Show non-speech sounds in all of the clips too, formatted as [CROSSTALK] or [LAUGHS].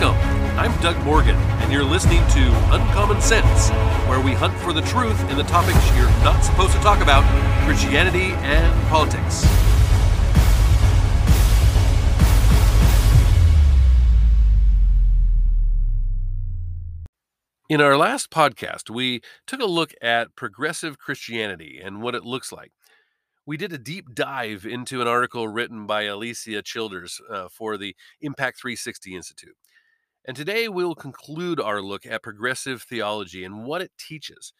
Welcome. I'm Doug Morgan, and you're listening to Uncommon Sense, where we hunt for the truth in the topics you're not supposed to talk about Christianity and politics. In our last podcast, we took a look at progressive Christianity and what it looks like. We did a deep dive into an article written by Alisa Childers uh, for the Impact 360 Institute. And today we'll conclude our look at progressive theology and what it teaches,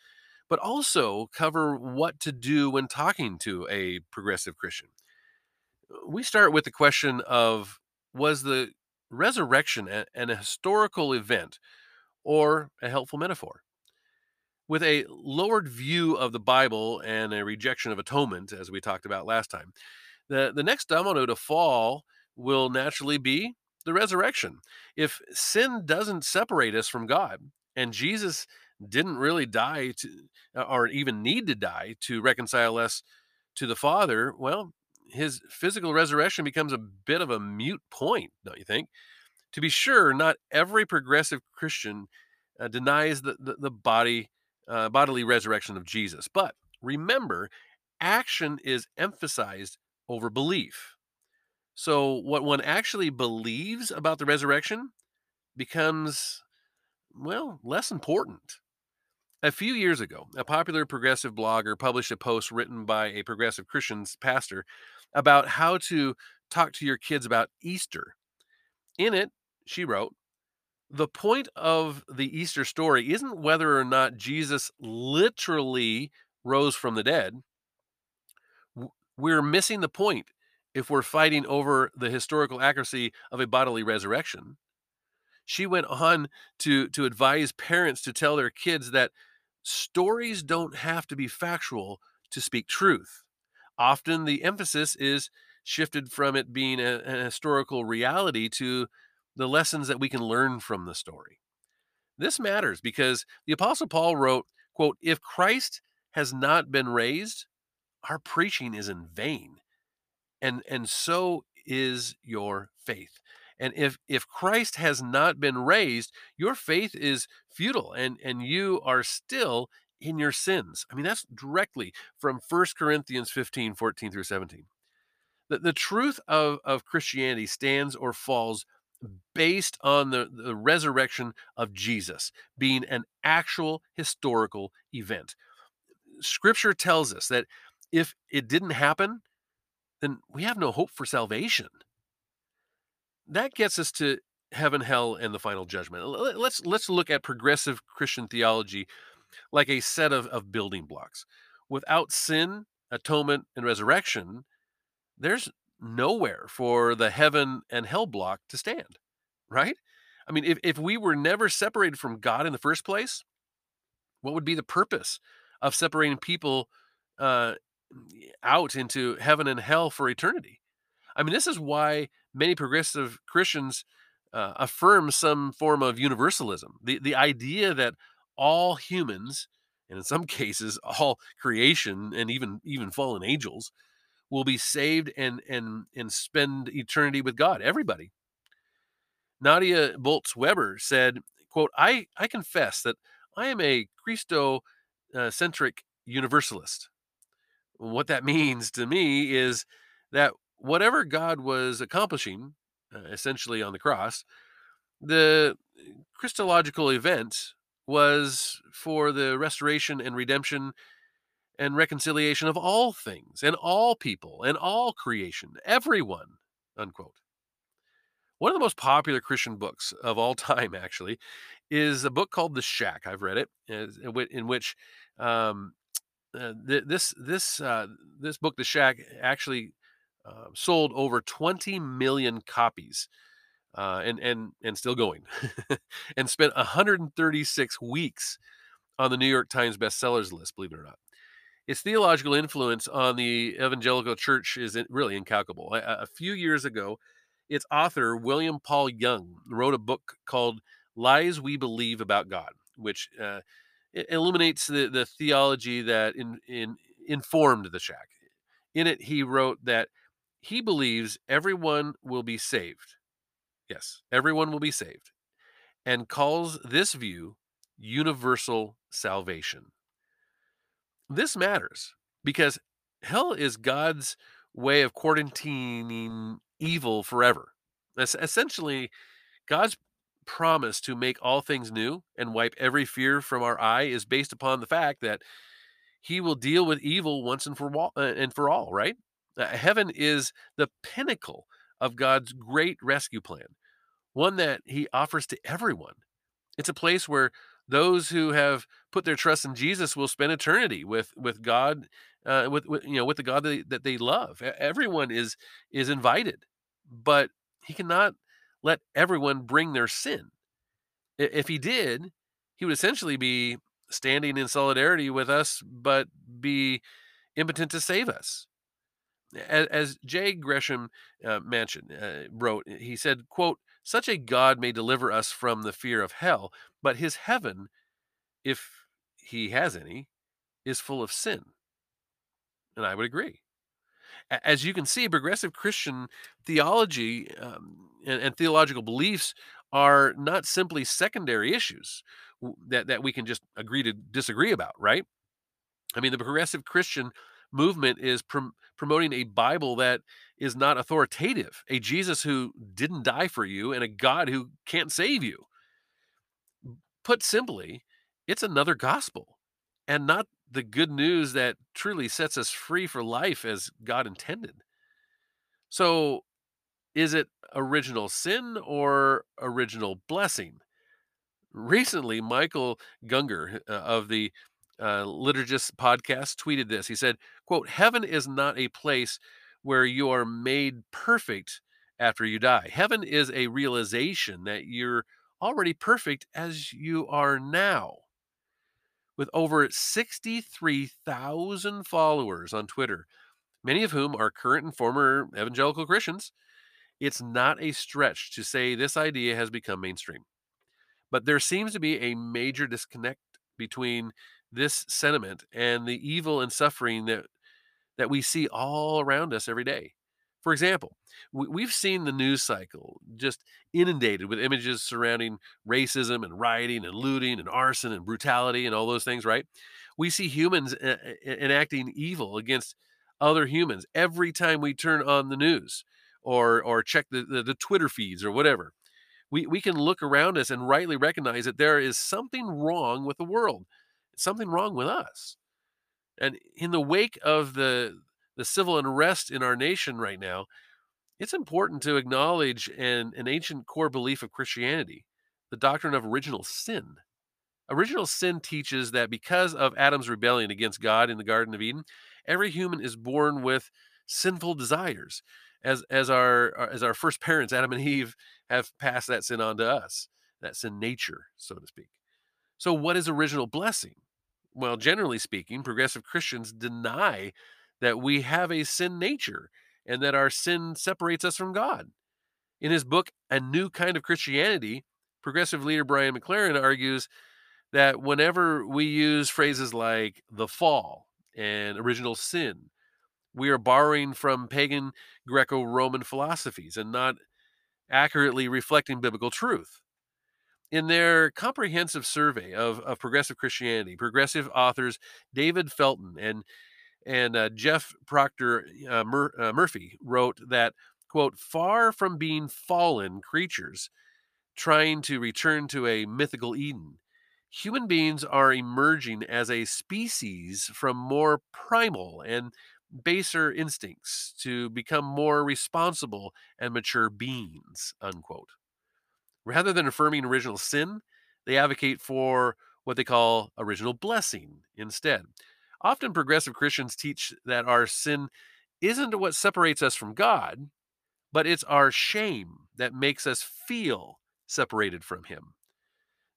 but also cover what to do when talking to a progressive Christian. We start with the question of was the resurrection an historical event or a helpful metaphor? With a lowered view of the Bible and a rejection of atonement, as we talked about last time, the, the next domino to fall will naturally be the resurrection. If sin doesn't separate us from God, and Jesus didn't really die to, or even need to die to reconcile us to the Father, well, his physical resurrection becomes a bit of a mute point, don't you think? To be sure, not every progressive Christian uh, denies the, the, the body uh, bodily resurrection of Jesus. But remember, action is emphasized over belief. So, what one actually believes about the resurrection becomes, well, less important. A few years ago, a popular progressive blogger published a post written by a progressive Christian's pastor about how to talk to your kids about Easter. In it, she wrote, the point of the Easter story isn't whether or not Jesus literally rose from the dead. We're missing the point if we're fighting over the historical accuracy of a bodily resurrection. She went on to, to advise parents to tell their kids that stories don't have to be factual to speak truth. Often the emphasis is shifted from it being a, a historical reality to the lessons that we can learn from the story. This matters because the apostle Paul wrote, quote, if Christ has not been raised, our preaching is in vain. And and so is your faith. And if if Christ has not been raised, your faith is futile and and you are still in your sins. I mean, that's directly from 1 Corinthians 15, 14 through 17. The, the truth of, of Christianity stands or falls based on the, the resurrection of Jesus being an actual historical event. Scripture tells us that if it didn't happen, then we have no hope for salvation. That gets us to heaven, hell, and the final judgment. Let's let's look at progressive Christian theology like a set of, of building blocks. Without sin, atonement, and resurrection, there's nowhere for the heaven and hell block to stand, right? I mean, if, if we were never separated from God in the first place, what would be the purpose of separating people uh, out into heaven and hell for eternity? I mean, this is why many progressive Christians uh, affirm some form of universalism. The, the idea that all humans, and in some [LAUGHS] cases, all creation and even, even fallen angels, will be saved and and and spend eternity with God. Everybody. Nadia Bolz Weber said, "quote I I confess that I am a Christo-centric universalist. What that [LAUGHS] means to me is that whatever God was accomplishing, uh, essentially on the cross, the Christological event was for the restoration and redemption and reconciliation of all things and all people and all creation, everyone, unquote. One of the most popular Christian books of all [LAUGHS] time, actually, is a book called The Shack. I've read it, in which um, uh, this this uh, this book, The Shack, actually uh, sold over 20 million copies, uh, and and and still going, [LAUGHS] and spent 136 weeks on the New York Times bestsellers list. Believe it or not. Its theological influence on the evangelical church is really incalculable. A, a few years ago, its author, William Paul Young, wrote a book called Lies We Believe About God, which uh, illuminates the, the theology that in, in, informed the shack. In it, he wrote that he believes everyone will be saved. Yes, everyone will be saved and calls this view universal salvation. This matters because hell is God's way of quarantining evil forever. Es- essentially, God's promise to make all things new and wipe every fear from our eye is based upon the fact that he will deal with evil once and for all, uh, and for all, right? Uh, heaven is the pinnacle of God's great rescue plan, one that he offers to everyone. It's a place where those who have put their trust in Jesus will spend eternity with with God, uh, with, with you know with the God that they, that they love. Everyone is is invited, but He cannot let everyone bring their sin. If He did, He would essentially be standing in solidarity with us, but be impotent to save us. As, as J. Gresham uh, mentioned, uh, wrote, he said, "quote Such a God may deliver us from the fear of hell, but His heaven if he has any, is full of sin. And I would agree. As you can see, progressive Christian theology um, and, and theological beliefs are not simply secondary issues that, that we can just agree to disagree about, right? I mean, the progressive Christian movement is prom- promoting a Bible that is not authoritative, a Jesus who didn't die for you, and a God who can't save you. Put simply, it's another gospel and not the good news that truly sets us free for life as God intended. So, is it original sin or original blessing? Recently, Michael Gungor uh, of the uh, Liturgist podcast tweeted this. He said, quote, heaven is not a place where you are made perfect after you die. Heaven is a realization that you're already perfect as you are now. With over 63,000 followers on Twitter, many of whom are current and former evangelical Christians, it's not a stretch to say this idea has become mainstream. But there seems to be a major disconnect between this sentiment and the evil and suffering that that we see all around us every day. For example, we, we've seen the news cycle just inundated with images surrounding racism and rioting and looting and arson and brutality and all those things, right? We see humans e- e- enacting evil against other humans every time we turn on the news or or check the, the, the Twitter feeds or whatever. We, we can look around us and rightly recognize that there is something wrong with the world, something wrong with us. And in the wake of the the civil unrest in our nation right now, it's important to acknowledge an, an ancient core belief of Christianity, the doctrine of original sin. Original sin teaches that because of Adam's rebellion against God in the Garden of Eden, every human is born with sinful desires, as as our uh, as our first parents, Adam and Eve, have passed that sin on to us, that sin nature, so to speak. So, what is original blessing? Well, generally speaking, progressive Christians deny that we have a sin nature and that our sin separates us from God. In his book, A New Kind of Christianity, progressive leader Brian McLaren argues that whenever we use phrases like the fall and original sin, we are borrowing from pagan Greco Roman philosophies and not accurately reflecting biblical truth in their comprehensive survey of, of progressive Christianity, progressive authors David Felten and and uh, Jeff Procter uh, Mur- uh, Murphy wrote that quote far from being fallen creatures trying to return to a mythical Eden. Human beings are emerging as a species from more primal and baser instincts to become more responsible and mature beings. Unquote. Rather than affirming original sin, they advocate for what they call original blessing instead. Often progressive Christians teach that our sin isn't what separates us from God, but it's our shame that makes us feel separated from Him.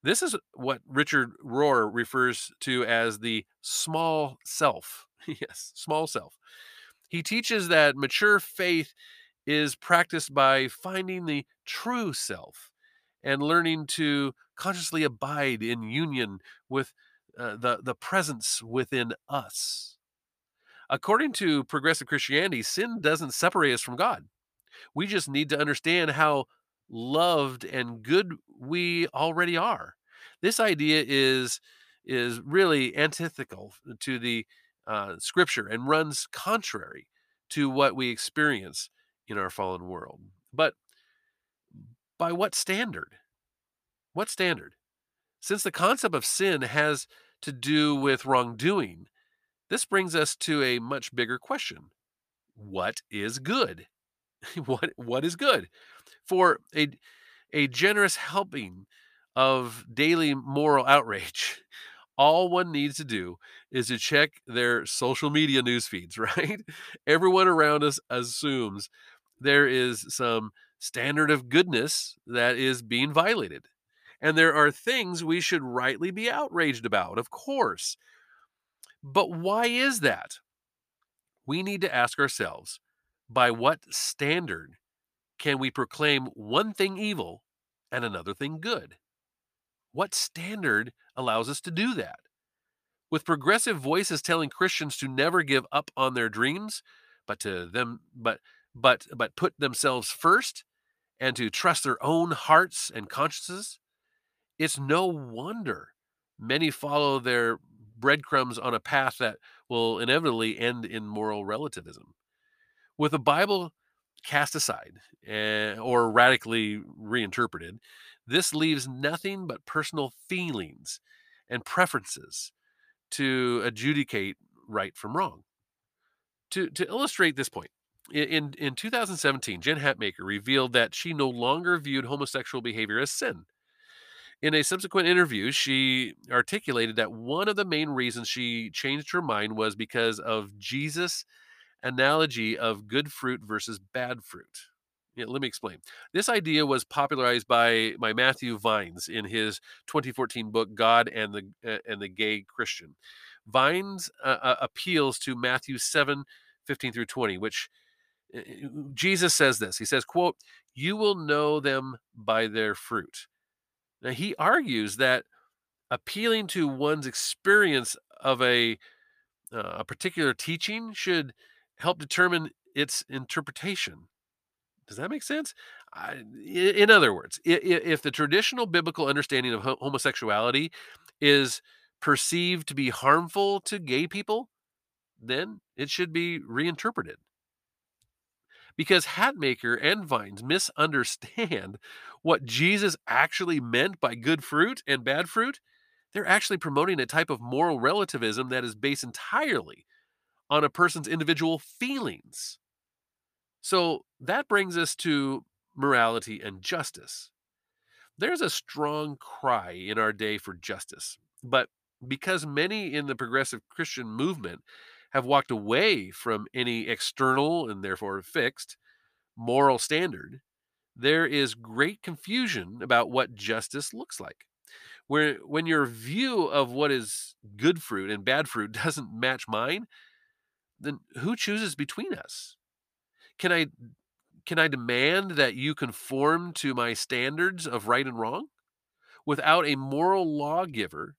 This is what Richard Rohr refers to as the small self. [LAUGHS] yes, small self. He teaches that mature faith is practiced by finding the true self and learning to consciously abide in union with uh, the, the presence within us. According to progressive Christianity, sin doesn't separate us from God. We just need to understand how loved and good we already are. This idea is is really antithetical to the uh, scripture and runs contrary to what we experience in our fallen world. But by what standard? What standard? Since the concept of sin has to do with wrongdoing, this brings us to a much bigger question. What is good? [LAUGHS] what what is good? For a a generous helping of daily moral outrage, [LAUGHS] all one needs to do is to check their social media news feeds, [LAUGHS] right? Everyone around us assumes there is some standard of goodness that is being violated. And there are things we should rightly be outraged about, of course. But why is that? We need to ask ourselves by what standard can we proclaim one thing evil and another thing good? What standard allows us to do that? With progressive voices telling Christians to never give up on their dreams, but to them but but but put themselves first and to trust their own hearts and consciences, it's no wonder many follow their breadcrumbs on a path that will inevitably end in moral relativism. With the Bible cast aside uh, or radically reinterpreted, this leaves nothing but personal feelings and preferences to adjudicate right from wrong. To, to illustrate this point, in, in 2017, Jen Hatmaker revealed that she no longer viewed homosexual behavior as sin. In a subsequent interview, she articulated that one of the main reasons she changed her mind was because of Jesus' analogy of good fruit versus bad fruit. Yeah, let me explain. This idea was popularized by, by Matthew Vines in his 2014 book God and the uh, and the Gay Christian. Vines uh, uh, appeals to Matthew 7 15 through 20, which uh, Jesus says this. He says, quote, "You will know them by their fruit." Now he argues that appealing to one's experience of a uh, a particular teaching should help determine its interpretation. Does that make sense? I, in other words, if the traditional biblical understanding of homosexuality is perceived to be harmful to gay people, then it should be reinterpreted. Because Hatmaker and Vines misunderstand [LAUGHS] what Jesus actually meant by good fruit and bad fruit, they're actually promoting a type of moral relativism that is based entirely on a person's individual feelings. So that brings us to morality and justice. There's a strong cry in our day for justice, but because many in the progressive Christian movement have walked away from any external and therefore fixed moral standard, there is great confusion about what justice looks like. Where when your view of what is good fruit and bad fruit [LAUGHS] doesn't match mine, then who chooses between us? Can I can I demand that you conform to my standards of right and wrong? Without a moral lawgiver,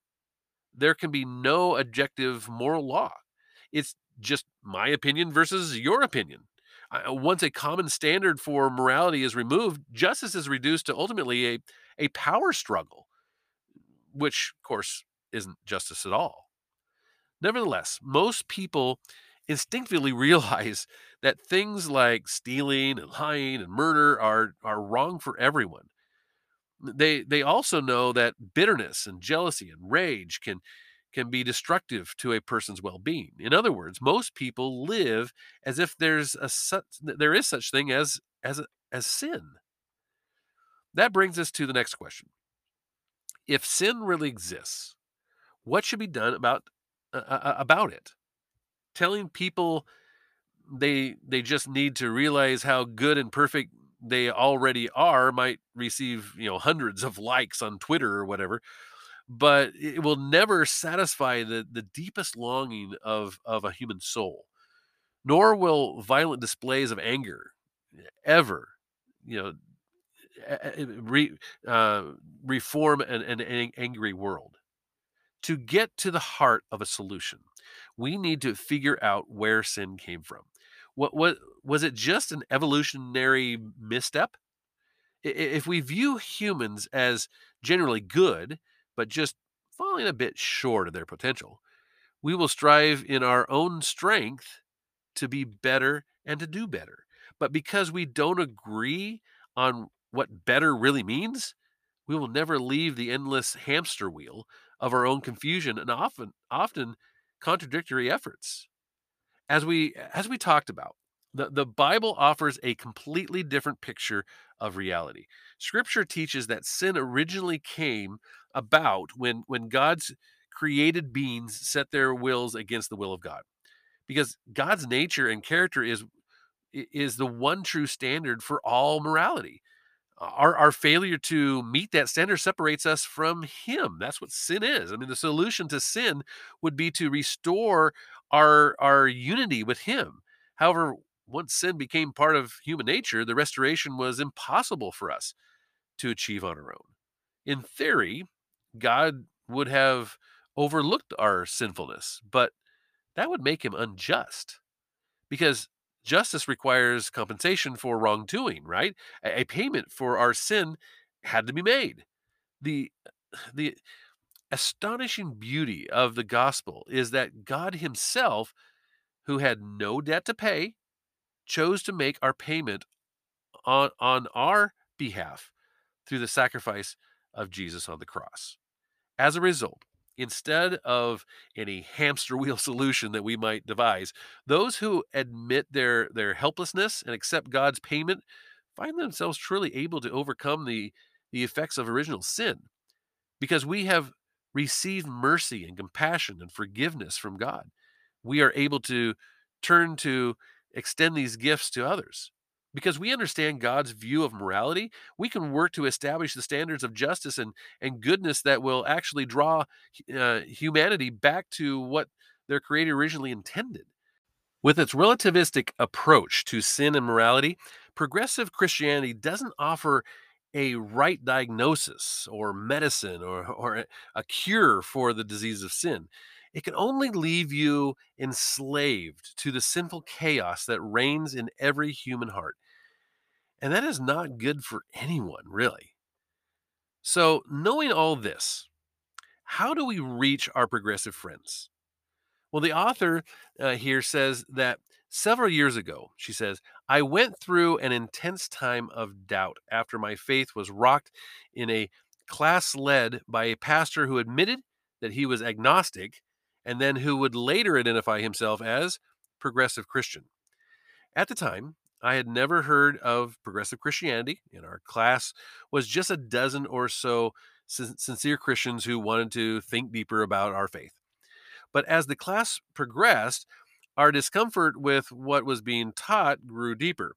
there can be no objective moral law. It's just my opinion versus your opinion. Uh, once a common standard for morality is removed, justice is reduced to ultimately a, a power struggle, which, of course, isn't justice at all. Nevertheless, most people instinctively [LAUGHS] realize that things like stealing and lying and murder are are wrong for everyone. They they also know that bitterness and jealousy and rage can can be destructive to a person's well-being. In other words, most people live as if there's a such there is such thing as as as sin. That brings us to the next question. If sin really exists, what should be done about uh, uh about it? telling people they they just need to realize how good and perfect they already are might receive you know hundreds of likes on twitter or whatever but it will never satisfy the the deepest longing of of a human soul nor will violent displays of anger ever you know re, uh, reform an, an, an angry world to get to the heart of a solution we need to figure out where sin came from. What what was it just an evolutionary misstep? If we view humans as generally good, but just falling a bit short of their potential, we will strive in our own strength to be better and to do better. But because we don't agree on what better really means, we will never leave the endless hamster wheel of our own confusion and often often contradictory efforts. As we as we talked about, the, the Bible offers a completely different picture of reality. Scripture teaches that sin originally came about when when God's created beings set their wills against the will of God. Because God's nature and character is is the one true standard for all morality. Our our failure to meet that standard separates us from him. That's what sin is. I mean, the solution to sin would be to restore our our unity with him. However, once sin became part of human nature, the restoration was impossible for us to achieve on our own. In theory, God would have overlooked our sinfulness, but that would make him unjust because justice requires compensation for wrongdoing, right? A, payment for our sin had to be made. The the astonishing beauty of the gospel is that God himself who had no debt to pay chose to make our payment on on our behalf through the sacrifice of Jesus on the cross. As a result, instead of any hamster wheel [LAUGHS] solution that we might devise, those who admit their, their helplessness and accept God's payment find themselves truly able to overcome the, the effects of original sin because we have received mercy and compassion and forgiveness from God. We are able to turn to extend these gifts to others. Because we understand God's view of morality, we can work to establish the standards of justice and, and goodness that will actually draw uh, humanity back to what their creator originally intended. With its relativistic approach to sin and morality, progressive Christianity doesn't offer a right diagnosis or medicine or, or a cure for the disease of sin. It can only leave you enslaved to the sinful chaos that reigns in every human heart. And that is not good for anyone, really. So, knowing all this, how do we reach our progressive friends? Well, the author uh, here says that several years ago, she says, I went through an intense time of doubt after my faith was rocked in a class led by a pastor who admitted that he was agnostic and then who would later identify himself as progressive Christian. At the time, I had never heard of progressive Christianity. In our class was just a dozen or so sincere Christians who wanted to think deeper about our faith. But as the class progressed, our discomfort with what was being taught grew deeper.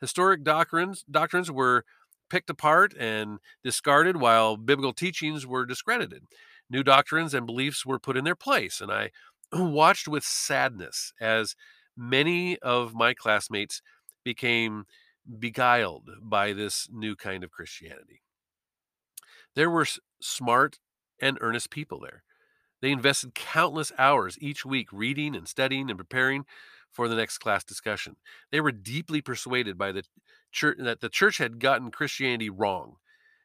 Historic doctrines doctrines were picked apart and discarded while biblical teachings were discredited. New doctrines and beliefs were put in their place, and I [CLEARS THROAT] watched with sadness as many of my classmates became beguiled by this new kind of Christianity. There were smart and earnest people there. They invested countless hours each week reading and studying and preparing for the next class discussion. They were deeply persuaded by the church that the church had gotten Christianity wrong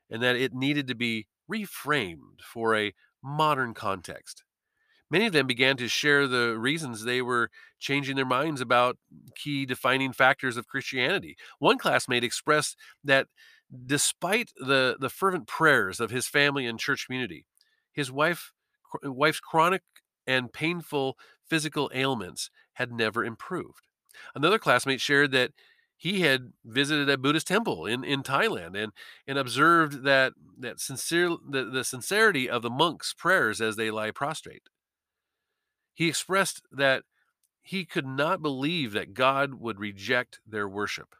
and that it needed to be reframed for a modern context. Many of them began to share the reasons they were changing their minds about key defining factors of Christianity. One classmate expressed that despite the, the fervent prayers of his family and church community, his wife wife's chronic and painful physical ailments had never improved. Another classmate shared that he had visited a Buddhist temple in, in Thailand and, and observed that that sincere the, the sincerity of the monks' prayers as they lie prostrate. He expressed that he could not believe that God would reject their worship.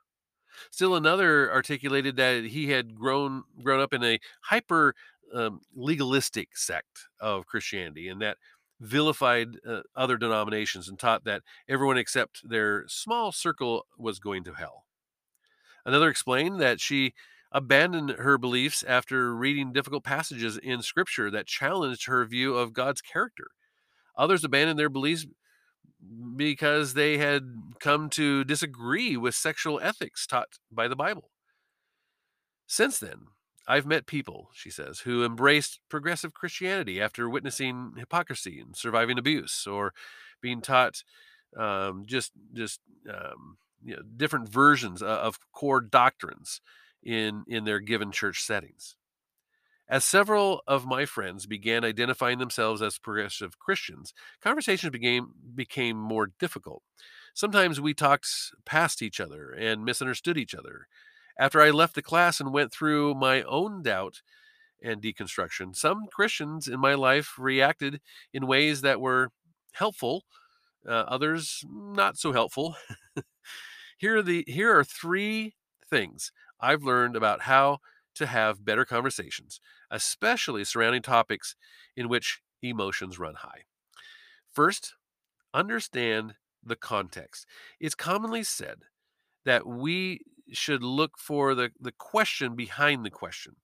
Still another articulated that he had grown grown up in a hyper um, legalistic sect of Christianity and that vilified uh, other denominations and taught that everyone except their small circle was going to hell. Another explained that she abandoned her beliefs after reading difficult passages in scripture that challenged her view of God's character. Others abandoned their beliefs because they had come to disagree with sexual ethics taught by the Bible. Since then, I've met people, she says, who embraced progressive Christianity after witnessing hypocrisy and surviving abuse or being taught um, just just um, you know, different versions of, core doctrines in in their given church settings. As several of my friends began identifying themselves as progressive Christians, conversations became became more difficult. Sometimes we talked past each other and misunderstood each other. After I left the class and went through my own doubt and deconstruction, some Christians in my life reacted in ways that were helpful, uh, others not so helpful. [LAUGHS] here are the here are three things I've learned about how to have better conversations, especially surrounding topics in which emotions run high. First, understand the context. It's commonly said that we should look for the, the question behind the question.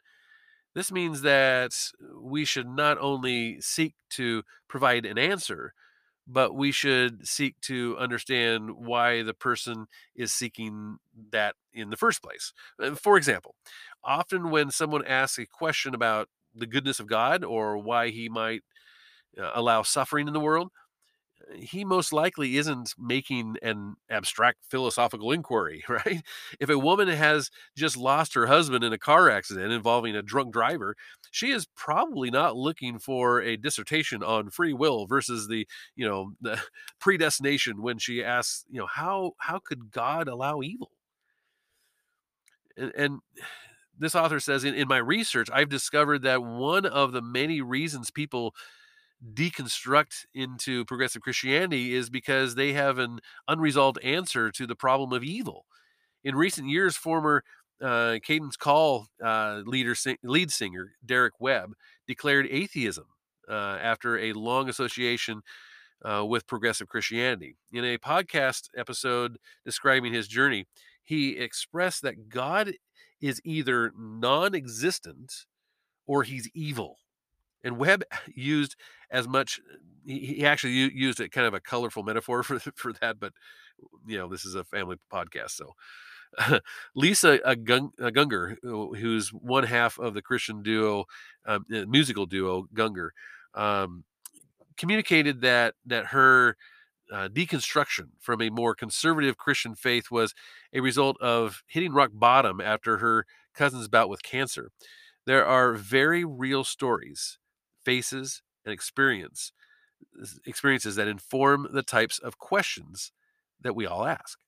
This means that we should not only seek to provide an answer, but we should seek to understand why the person is seeking that in the first place. Uh, For example, often when someone asks a question about the goodness of God or why he might uh, allow suffering in the world, he most likely isn't making an abstract philosophical inquiry, [LAUGHS] right? If a woman has just lost her husband in a car accident involving a drunk driver, she is probably not looking for a dissertation on free will versus the, you know, [LAUGHS] the predestination when she asks, you know, how how could God allow evil? And, and [SIGHS] this author says in, in my research, I've discovered that one of the many reasons people deconstruct into progressive Christianity is because they have an unresolved answer to the problem of evil. In recent years, former uh, Caedmon's Call uh, leader, lead singer Derek Webb declared atheism uh, after a long association uh, with progressive Christianity. In a podcast episode describing his journey, he expressed that God is either non existent or he's evil and Webb [LAUGHS] used as much. He, actually used a kind of a colorful metaphor [LAUGHS] for for that, but you know this is a family podcast, so. [LAUGHS] Lisa Gung, Gungor, who's one half of the Christian duo, um, musical duo Gungor, um, communicated that that her uh, deconstruction from a more conservative Christian faith was a result of hitting rock bottom after her cousin's bout with cancer. There are very real stories faces, and experience experiences that inform the types of questions that we all ask.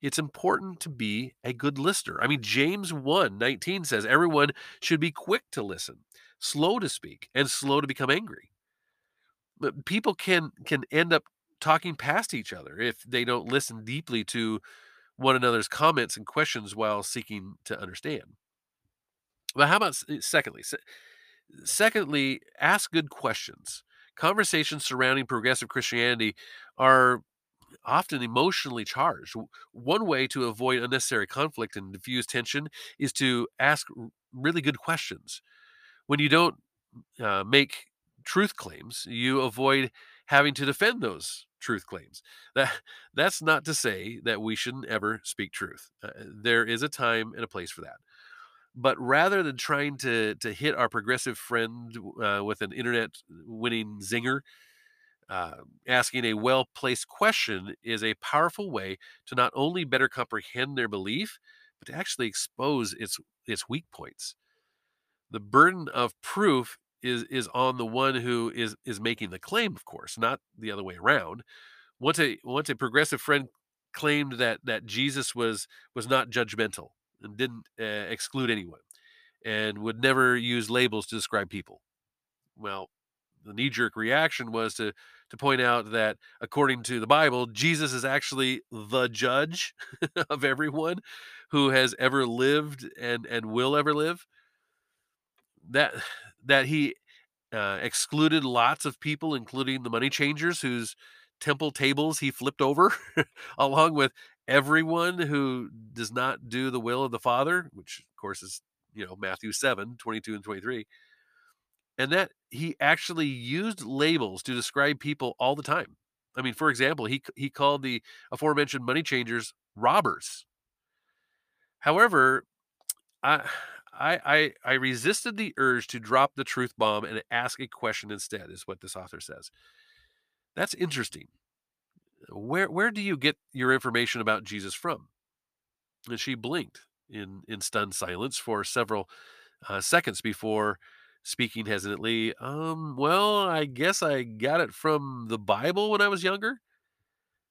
It's important to be a good listener. I mean, James 1 19 says everyone should be quick to listen, slow to speak, and slow to become angry. But people can can end up talking past each other if they don't listen deeply to one another's comments and questions while seeking to understand. But how about secondly, Secondly, ask good questions. Conversations surrounding progressive Christianity are often emotionally charged. One way to avoid unnecessary conflict and diffuse tension is to ask really good questions. When you don't uh, make truth claims, you avoid having to defend those truth claims. [LAUGHS] That that's not to say that we shouldn't ever speak truth. Uh, there is a time and a place for that but rather than trying to to hit our progressive friend uh, with an internet winning zinger uh, asking a well placed question is a powerful way to not only better comprehend their belief but to actually expose its its weak points. The burden of proof is is on the one who is is making the claim of course not the other way around. Once a once a progressive friend claimed that that jesus was was not judgmental and didn't uh, exclude anyone and would never use labels to describe people. Well, the knee jerk reaction was to to point out that according to the Bible, Jesus is actually the judge [LAUGHS] of everyone who has ever lived and and will ever live. That that he uh, excluded lots of people, including the money changers whose temple tables he flipped over, [LAUGHS] along with everyone who does not do the will of the Father, which of course is, you know, Matthew 7 22 and 23. And that he actually used labels to describe people all the time. I mean, for example, he, he called the aforementioned money changers robbers. However, I, I, I I resisted the urge to drop the truth bomb and ask a question instead, is what this author says. That's interesting. Where where do you get your information about Jesus from? And she blinked in in stunned silence for several uh, seconds before speaking hesitantly. Um, well, I guess I got it from the Bible when I was younger.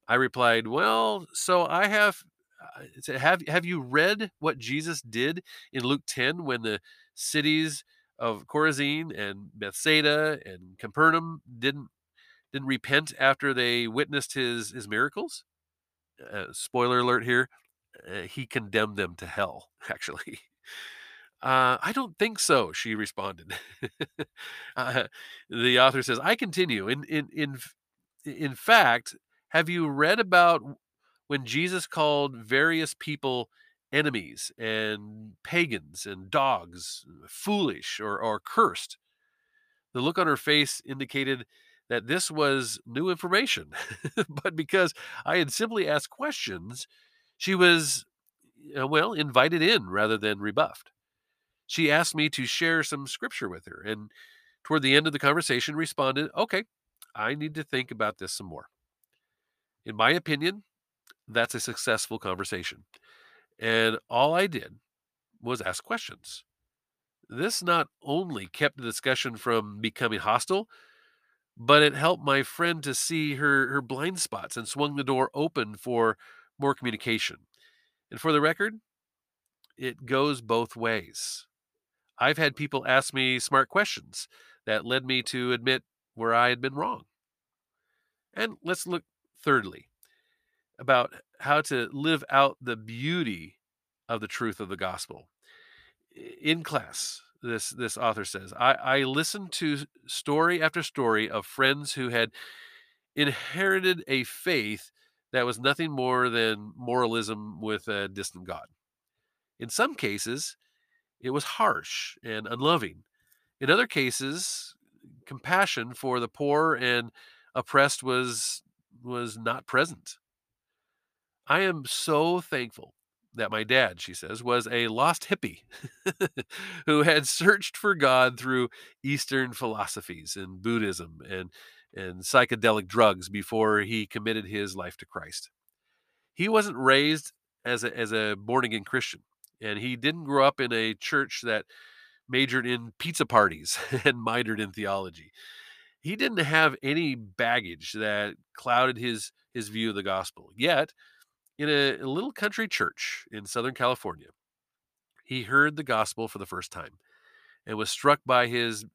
I replied, "Well, so I have uh, have have you read what Jesus did in Luke 10 when the cities of Chorazin and Bethsaida and Capernaum didn't didn't repent after they witnessed his his miracles? Uh, spoiler alert here, uh, he condemned them to hell, [LAUGHS] actually. Uh, I don't think so, she responded. [LAUGHS] uh, the author says, I continue. In, in, in, in fact, have you read about when Jesus called various people enemies and pagans and dogs, foolish or, or cursed? The look on her face indicated that this was new information. [LAUGHS] but because I had simply asked questions, she was, well, invited in rather than rebuffed. She asked me to share some scripture with her, and toward the end of the conversation, responded, Okay, I need to think about this some more. In my opinion, that's a successful conversation. And all I did was ask questions. This not only kept the discussion from becoming hostile, but it helped my friend to see her her blind spots and swung the door open for more communication. And for the record, it goes both ways. I've had people ask me smart questions that led me to admit where I had been wrong. And let's look thirdly about how to live out the beauty of the truth of the gospel. In class, this this author says, I, I listened to story after story of friends who had inherited a faith that was nothing more than moralism with a distant God. In some cases, it was harsh and unloving. In other cases, compassion for the poor and oppressed was was not present. I am so thankful that my dad, she says, was a lost hippie [LAUGHS] who had searched for God through Eastern philosophies and Buddhism and and psychedelic drugs before he committed his life to Christ. He wasn't raised as a, as a born again Christian, and he didn't grow up in a church that majored in pizza parties [LAUGHS] and minored in theology. He didn't have any baggage that clouded his his view of the gospel. Yet, in a, a little country church in Southern California, he heard the gospel for the first time and was struck by his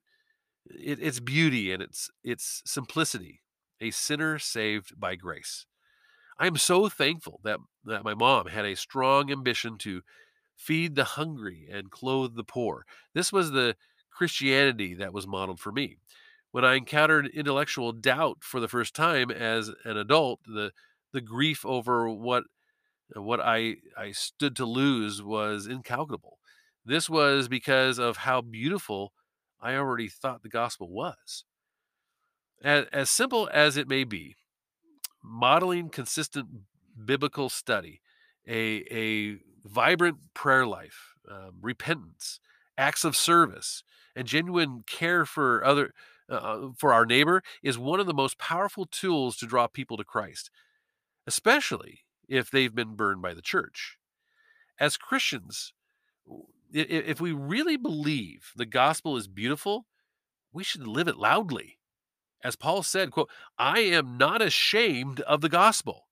it, its beauty and its its simplicity. A sinner saved by grace. I am so thankful that that my mom had a strong ambition to feed the hungry and clothe the poor. This was the Christianity that was modeled for me. When I encountered intellectual doubt for the first time as an adult, the the grief over what what I I stood to lose was incalculable. This was because of how beautiful I already thought the gospel was. As, as simple as it may be, modeling consistent biblical study, a, a vibrant prayer life, um, repentance, acts of service, and genuine care for other uh, uh, for our neighbor is one of the most powerful tools to draw people to Christ, especially if they've been burned by the church. As Christians, if we really believe the gospel is beautiful, we should live it loudly. As Paul said, quote, I am not ashamed of the gospel.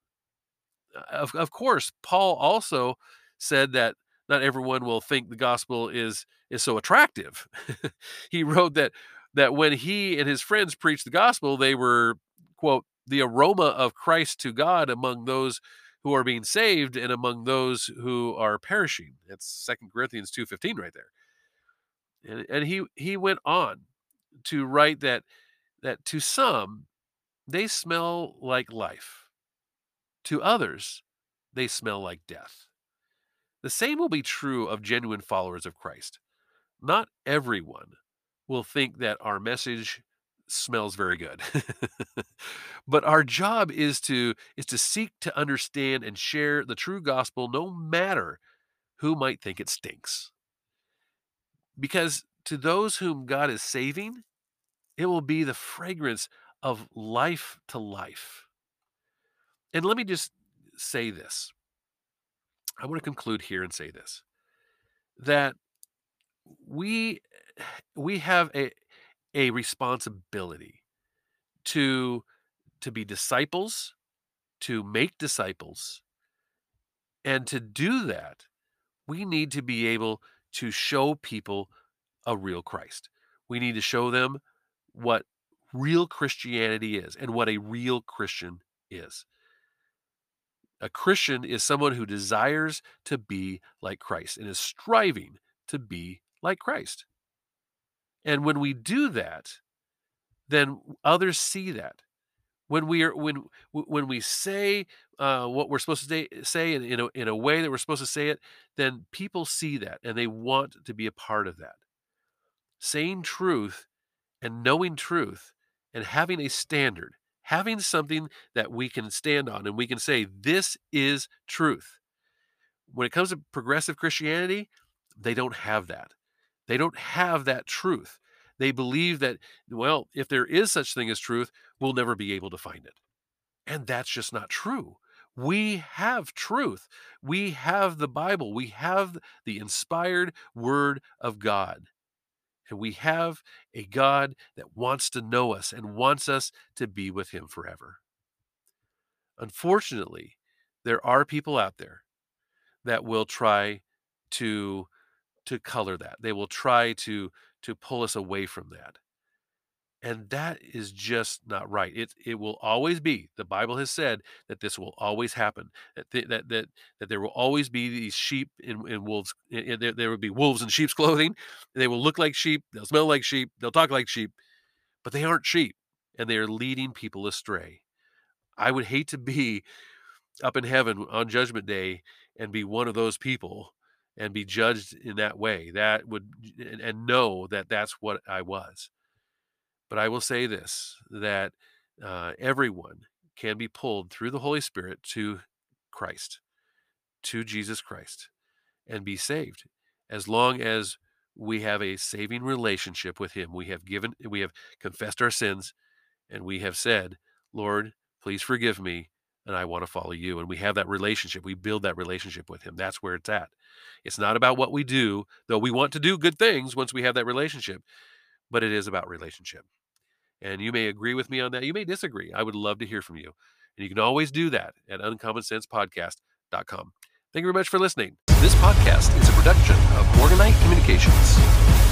Uh, of, of course, Paul also said that not everyone will think the gospel is is so attractive. [LAUGHS] he wrote that that when he and his friends preached the gospel, they were quote the aroma of Christ to God among those who are being saved and among those who are perishing. That's Second Corinthians 2:15 right there. And, and he he went on to write that that to some they smell like life. To others, they smell like death. The same will be true of genuine followers of Christ. Not everyone will think that our message smells very good. [LAUGHS] but our job is to is to seek to understand and share the true gospel no matter who might think it stinks. Because to those whom God is saving, it will be the fragrance of life to life. And let me just say this. I want to conclude here and say this that we we have a a responsibility to to be disciples, to make disciples. And to do that, we need to be able to show people a real Christ. We need to show them what real Christianity is and what a real Christian is. A Christian is someone who desires to be like Christ and is striving to be like Christ. And when we do that, then others see that. When we are when when we say uh, what we're supposed to say, say in, in, a, in a way that we're supposed to say it, then people see that and they want to be a part of that. Saying truth and knowing truth and having a standard, having something that we can stand on and we can say, this is truth. When it comes to progressive Christianity, they don't have that. They don't have that truth. They believe that, well, if there is such thing as truth, we'll never be able to find it. And that's just not true. We have truth. We have the Bible. We have the inspired word of God. And we have a God that wants to know us and wants us to be with him forever. Unfortunately, there are people out there that will try to to color that. They will try to to pull us away from that. And that is just not right. It it will always be. The Bible has said that this will always happen. That th- that that that there will always be these sheep in, in wolves. In, there, there will be wolves in sheep's [LAUGHS] clothing. They will look like sheep. They'll smell like sheep. They'll talk like sheep, but they aren't sheep, and they are leading people astray. I would hate to be up in heaven on Judgment Day and be one of those people and be judged in that way. That would and, know that that's what I was. But I will say this that uh, everyone can be pulled through the Holy Spirit to Christ, to Jesus Christ, and be saved as long as we have a saving relationship with Him. We have given, we have confessed our sins, and we have said, Lord, please forgive me, and I want to follow you. And we have that relationship. We build that relationship with Him. That's where it's at. It's not about what we do, though we want to do good things once we have that relationship, but it is about relationship. And you may agree with me on that. You may disagree. I would love to hear from you. And you can always do that at uncommonsensepodcast.com. Thank you very much for listening. This podcast is a production of Morganite Communications.